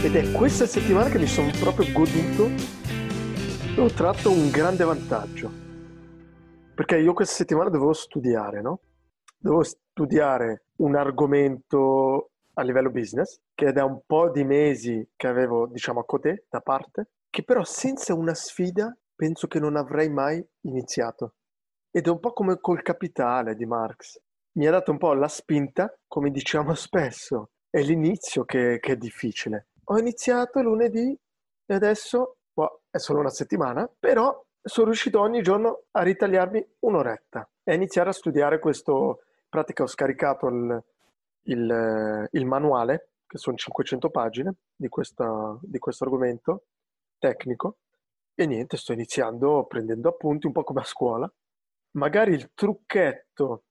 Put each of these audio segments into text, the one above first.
ed è questa settimana che mi sono proprio goduto e ho tratto un grande vantaggio. Perché io questa settimana dovevo studiare, no? Dovevo studiare un argomento a livello business, che è da un po' di mesi che avevo, diciamo, a cotè, da parte, che però senza una sfida penso che non avrei mai iniziato. Ed è un po' come col capitale di Marx. Mi ha dato un po' la spinta, come diciamo spesso, è l'inizio che, che è difficile ho iniziato lunedì e adesso boh, è solo una settimana, però sono riuscito ogni giorno a ritagliarmi un'oretta e a iniziare a studiare questo. In pratica ho scaricato il, il, il manuale, che sono 500 pagine di, questa, di questo argomento tecnico, e niente, sto iniziando prendendo appunti un po' come a scuola. Magari il trucchetto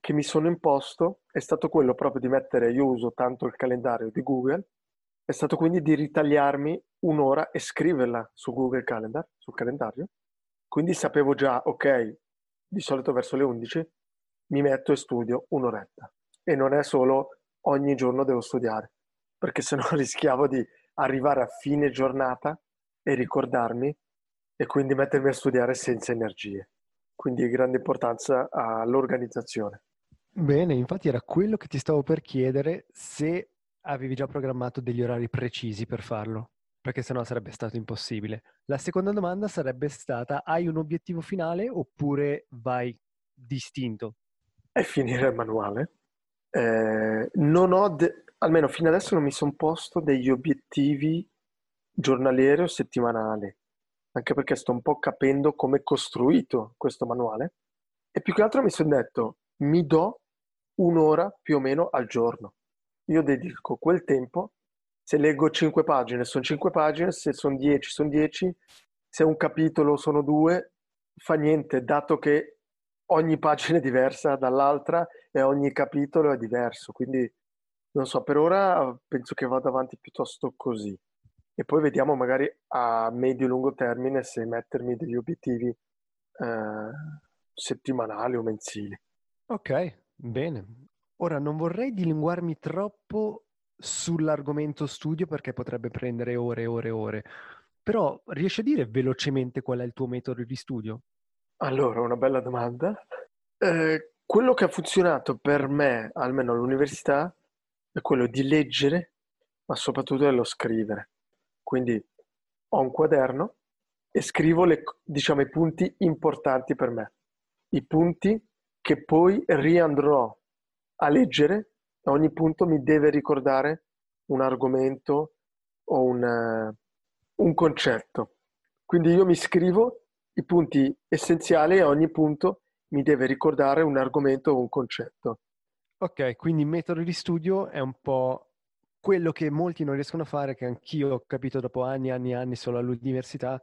che mi sono imposto è stato quello proprio di mettere, io uso tanto il calendario di Google, è stato quindi di ritagliarmi un'ora e scriverla su Google Calendar, sul calendario. Quindi sapevo già, ok, di solito verso le 11 mi metto e studio un'oretta. E non è solo ogni giorno devo studiare, perché sennò rischiavo di arrivare a fine giornata e ricordarmi e quindi mettermi a studiare senza energie. Quindi grande importanza all'organizzazione. Bene, infatti era quello che ti stavo per chiedere se avevi già programmato degli orari precisi per farlo, perché sennò sarebbe stato impossibile. La seconda domanda sarebbe stata: hai un obiettivo finale oppure vai distinto? È finire il manuale. Eh, non ho, de- almeno fino adesso non mi sono posto degli obiettivi giornalieri o settimanali, anche perché sto un po' capendo come è costruito questo manuale. E più che altro mi sono detto, mi do un'ora più o meno al giorno io dedico quel tempo, se leggo 5 pagine sono 5 pagine, se sono 10 sono 10, se un capitolo sono due, fa niente, dato che ogni pagina è diversa dall'altra e ogni capitolo è diverso, quindi non so, per ora penso che vada avanti piuttosto così. E poi vediamo magari a medio-lungo termine se mettermi degli obiettivi eh, settimanali o mensili. Ok, bene. Ora, non vorrei dilinguarmi troppo sull'argomento studio perché potrebbe prendere ore e ore e ore, però riesci a dire velocemente qual è il tuo metodo di studio? Allora, una bella domanda. Eh, quello che ha funzionato per me, almeno all'università, è quello di leggere, ma soprattutto dello scrivere. Quindi ho un quaderno e scrivo le, diciamo, i punti importanti per me, i punti che poi riandrò a leggere, a ogni punto mi deve ricordare un argomento o un, uh, un concetto. Quindi io mi scrivo i punti essenziali e a ogni punto mi deve ricordare un argomento o un concetto. Ok, quindi il metodo di studio è un po' quello che molti non riescono a fare, che anch'io ho capito dopo anni e anni e anni solo all'università,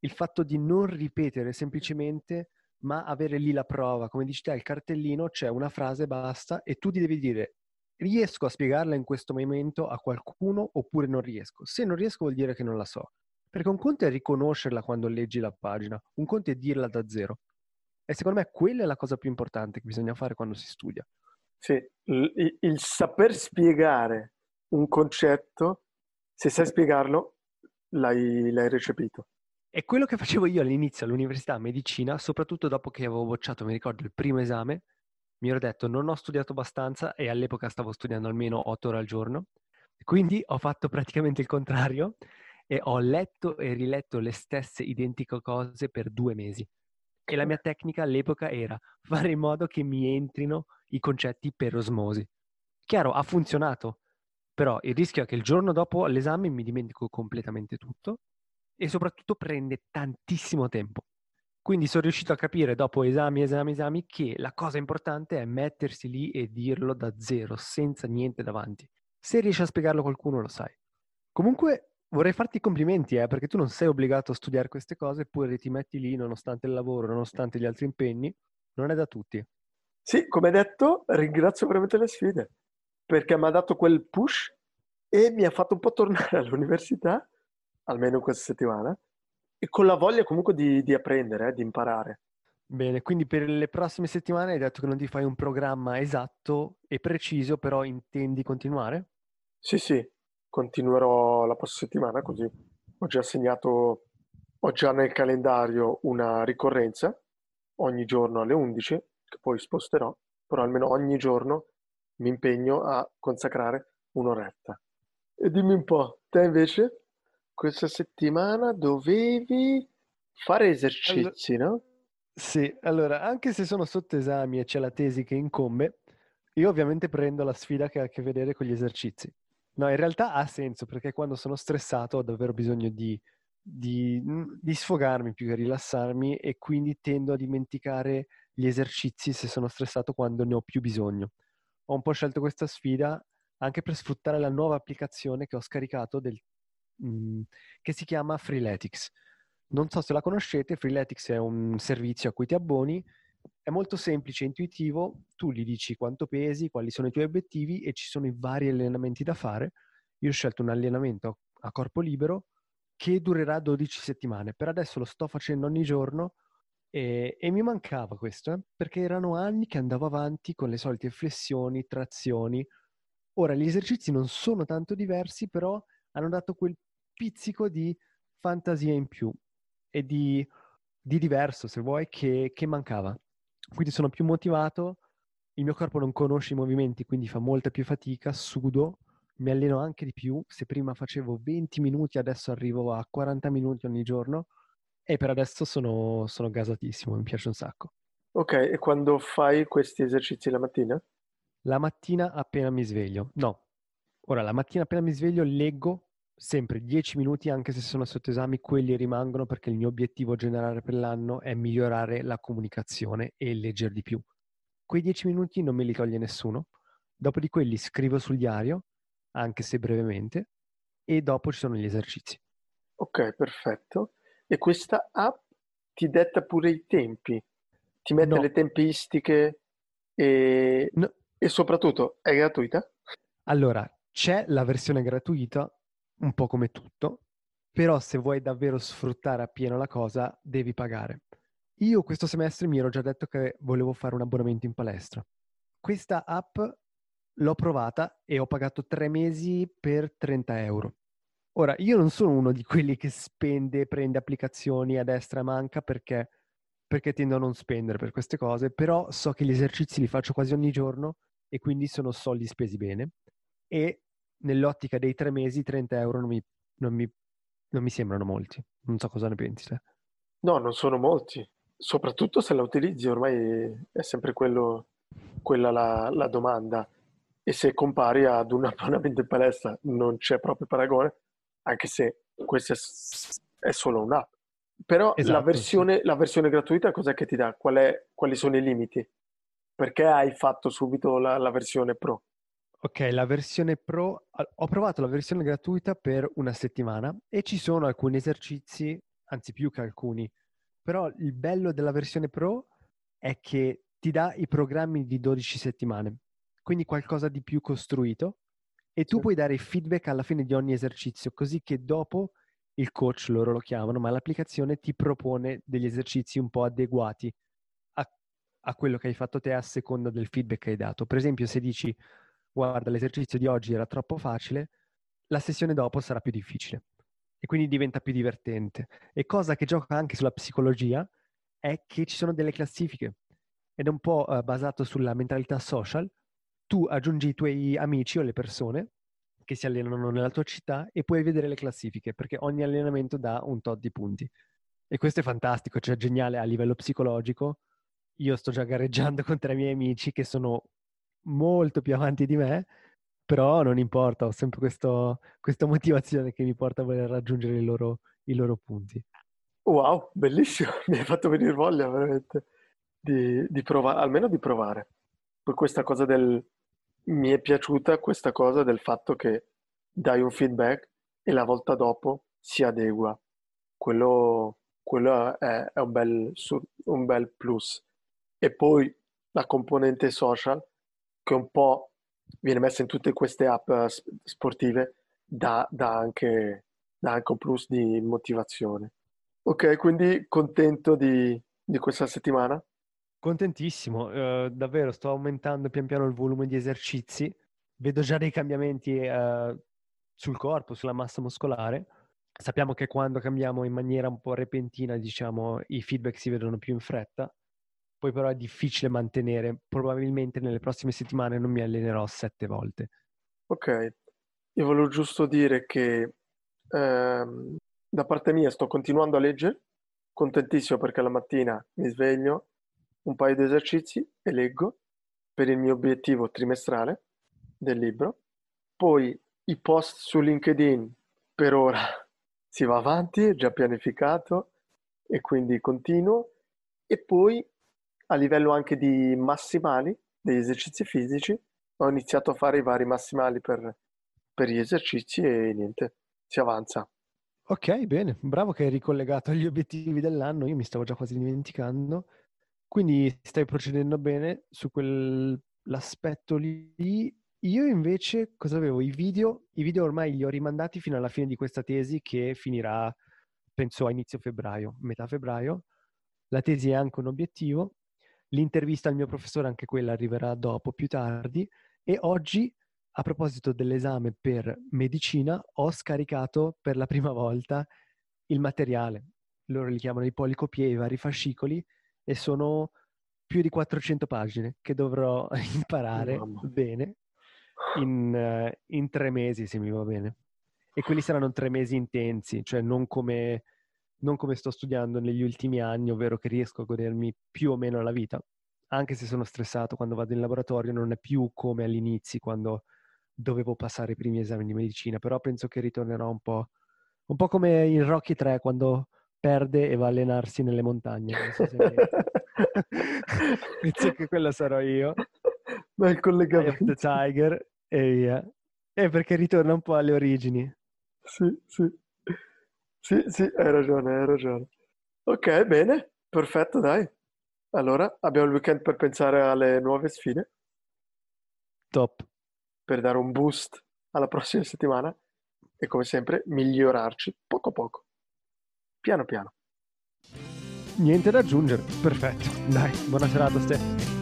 il fatto di non ripetere semplicemente ma avere lì la prova, come dici te, il cartellino c'è una frase, basta, e tu ti devi dire riesco a spiegarla in questo momento a qualcuno oppure non riesco. Se non riesco vuol dire che non la so. Perché un conto è riconoscerla quando leggi la pagina, un conto è dirla da zero. E secondo me quella è la cosa più importante che bisogna fare quando si studia. Sì, il, il saper spiegare un concetto, se sai spiegarlo, l'hai, l'hai recepito. È quello che facevo io all'inizio all'università medicina, soprattutto dopo che avevo bocciato, mi ricordo, il primo esame, mi ero detto non ho studiato abbastanza e all'epoca stavo studiando almeno otto ore al giorno, quindi ho fatto praticamente il contrario e ho letto e riletto le stesse identiche cose per due mesi. E la mia tecnica all'epoca era fare in modo che mi entrino i concetti per osmosi. Chiaro, ha funzionato, però il rischio è che il giorno dopo l'esame mi dimentico completamente tutto e soprattutto prende tantissimo tempo. Quindi sono riuscito a capire dopo esami, esami, esami che la cosa importante è mettersi lì e dirlo da zero, senza niente davanti. Se riesci a spiegarlo a qualcuno lo sai. Comunque vorrei farti i complimenti, eh, perché tu non sei obbligato a studiare queste cose, eppure ti metti lì nonostante il lavoro, nonostante gli altri impegni. Non è da tutti. Sì, come detto, ringrazio veramente le sfide, perché mi ha dato quel push e mi ha fatto un po' tornare all'università, almeno questa settimana, e con la voglia comunque di, di apprendere, eh, di imparare. Bene, quindi per le prossime settimane hai detto che non ti fai un programma esatto e preciso, però intendi continuare? Sì, sì, continuerò la prossima settimana così. Ho già segnato, ho già nel calendario una ricorrenza ogni giorno alle 11, che poi sposterò, però almeno ogni giorno mi impegno a consacrare un'oretta. E dimmi un po', te invece, questa settimana dovevi fare esercizi, allora, no? Sì, allora, anche se sono sotto esami e c'è la tesi che incombe, io ovviamente prendo la sfida che ha a che vedere con gli esercizi. No, in realtà ha senso perché quando sono stressato ho davvero bisogno di, di, di sfogarmi più che rilassarmi e quindi tendo a dimenticare gli esercizi se sono stressato quando ne ho più bisogno. Ho un po' scelto questa sfida anche per sfruttare la nuova applicazione che ho scaricato del, mh, mm, che si chiama Freeletics. Non so se la conoscete, Freeletics è un servizio a cui ti abboni, è molto semplice, intuitivo, tu gli dici quanto pesi, quali sono i tuoi obiettivi e ci sono i vari allenamenti da fare. Io ho scelto un allenamento a corpo libero che durerà 12 settimane. Per adesso lo sto facendo ogni giorno e, e mi mancava questo, eh, perché erano anni che andavo avanti con le solite flessioni, trazioni. Ora, gli esercizi non sono tanto diversi, però hanno dato quel pizzico di fantasia in più e di, di diverso, se vuoi, che, che mancava. Quindi sono più motivato, il mio corpo non conosce i movimenti, quindi fa molta più fatica, sudo, mi alleno anche di più. Se prima facevo 20 minuti, adesso arrivo a 40 minuti ogni giorno e per adesso sono, sono gasatissimo, mi piace un sacco. Ok, e quando fai questi esercizi la mattina? La mattina appena mi sveglio. No, ora la mattina appena mi sveglio leggo sempre 10 minuti, anche se sono sotto esami, quelli rimangono perché il mio obiettivo generale per l'anno è migliorare la comunicazione e leggere di più. Quei 10 minuti non me li toglie nessuno. Dopo di quelli scrivo sul diario, anche se brevemente, e dopo ci sono gli esercizi. Ok, perfetto. E questa app ti detta pure i tempi, ti mette No, le tempistiche e, no. e soprattutto è gratuita? Allora, c'è la versione gratuita, un po' come tutto, però se vuoi davvero sfruttare appieno la cosa, devi pagare. Io questo semestre mi ero già detto che volevo fare un abbonamento in palestra. Questa app l'ho provata e ho pagato tre mesi per 30 euro. Ora, io non sono uno di quelli che spende, prende applicazioni a destra e manca perché, perché tendo a non spendere per queste cose, però so che gli esercizi li faccio quasi ogni giorno e quindi sono soldi spesi bene. E nell'ottica dei tre mesi 30 euro non mi, non mi, non mi sembrano molti. Non so cosa ne pensi te. No, non sono molti, soprattutto se la utilizzi, ormai è sempre quello, quella la, la domanda. E se compari ad un abbonamento in palestra non c'è proprio paragone, anche se questa è solo un'app. Però la Esatto, sì. versione, la versione gratuita cos'è che ti dà? Qual è- quali sono i limiti? Perché hai fatto subito la, la versione Pro? Ok, la versione Pro, ho provato la versione gratuita per una settimana e ci sono alcuni esercizi, anzi più che alcuni, però il bello della versione Pro è che ti dà i programmi di 12 settimane, quindi qualcosa di più costruito e tu Sì. puoi dare feedback alla fine di ogni esercizio, così che dopo il coach, loro lo chiamano, ma l'applicazione ti propone degli esercizi un po' adeguati a, a quello che hai fatto te a seconda del feedback che hai dato. Per esempio, se dici guarda, l'esercizio di oggi era troppo facile, la sessione dopo sarà più difficile e quindi diventa più divertente. E cosa che gioca anche sulla psicologia è che ci sono delle classifiche ed è un po' eh, basato sulla mentalità social. Tu aggiungi i tuoi amici o le persone che si allenano nella tua città e puoi vedere le classifiche perché ogni allenamento dà un tot di punti. E questo è fantastico, cioè geniale a livello psicologico. Io sto già gareggiando con tre miei amici che sono molto più avanti di me, però non importa, ho sempre questo- questa motivazione che mi porta a voler raggiungere i loro, i loro punti. Wow, bellissimo, mi hai fatto venire voglia veramente di, di provare, almeno di provare. Poi questa cosa del... Mi è piaciuta questa cosa del fatto che dai un feedback e la volta dopo si adegua. Quello, quello è, è un, bel, un bel plus. E poi la componente social, che un po' viene messa in tutte queste app sportive, dà, dà, anche, dà anche un plus di motivazione. Ok, quindi contento di, di questa settimana? Contentissimo, uh, davvero sto aumentando pian piano il volume di esercizi, vedo già dei cambiamenti uh, sul corpo, sulla massa muscolare. Sappiamo che quando cambiamo in maniera un po' repentina, diciamo, i feedback si vedono più in fretta, poi però è difficile mantenere. Probabilmente nelle prossime settimane non mi allenerò sette volte. Ok, io volevo giusto dire che ehm, da parte mia sto continuando a leggere, contentissimo perché la mattina mi sveglio, un paio di esercizi e leggo per il mio obiettivo trimestrale del libro. Poi i post su LinkedIn per ora si va avanti, è già pianificato e quindi continuo. E poi a livello anche di massimali, degli esercizi fisici, ho iniziato a fare i vari massimali per, per gli esercizi e niente, si avanza. Ok, bene, bravo che hai ricollegato agli obiettivi dell'anno, io mi stavo già quasi dimenticando. Quindi stai procedendo bene su quell'aspetto lì. Io invece cosa avevo? I video, I video ormai li ho rimandati fino alla fine di questa tesi che finirà, penso, a inizio febbraio, metà febbraio. La tesi è anche un obiettivo. L'intervista al mio professore, anche quella arriverà dopo, più tardi. E oggi, a proposito dell'esame per medicina, ho scaricato per la prima volta il materiale. Loro li chiamano i policopie, i vari fascicoli, e sono più di 400 pagine che dovrò imparare Mamma. bene in, uh, in, tre mesi, se mi va bene. E quelli saranno tre mesi intensi, cioè non come, non come sto studiando negli ultimi anni, ovvero che riesco a godermi più o meno la vita. Anche se sono stressato quando vado in laboratorio, non è più come all'inizio, quando dovevo passare i primi esami di medicina, però penso che ritornerò un po', un po' come in Rocky 3, quando perde e va a allenarsi nelle montagne. Non so se Penso che quello sarò io. Ma il collegamento. The Tiger e via. Eh, perché ritorna un po' alle origini. Sì, sì. Sì, sì, hai ragione, hai ragione. Ok, bene, perfetto, dai. Allora, abbiamo il weekend per pensare alle nuove sfide. Top. Per dare un boost alla prossima settimana e come sempre migliorarci poco a poco piano piano. Niente da aggiungere, perfetto. Dai, buona serata a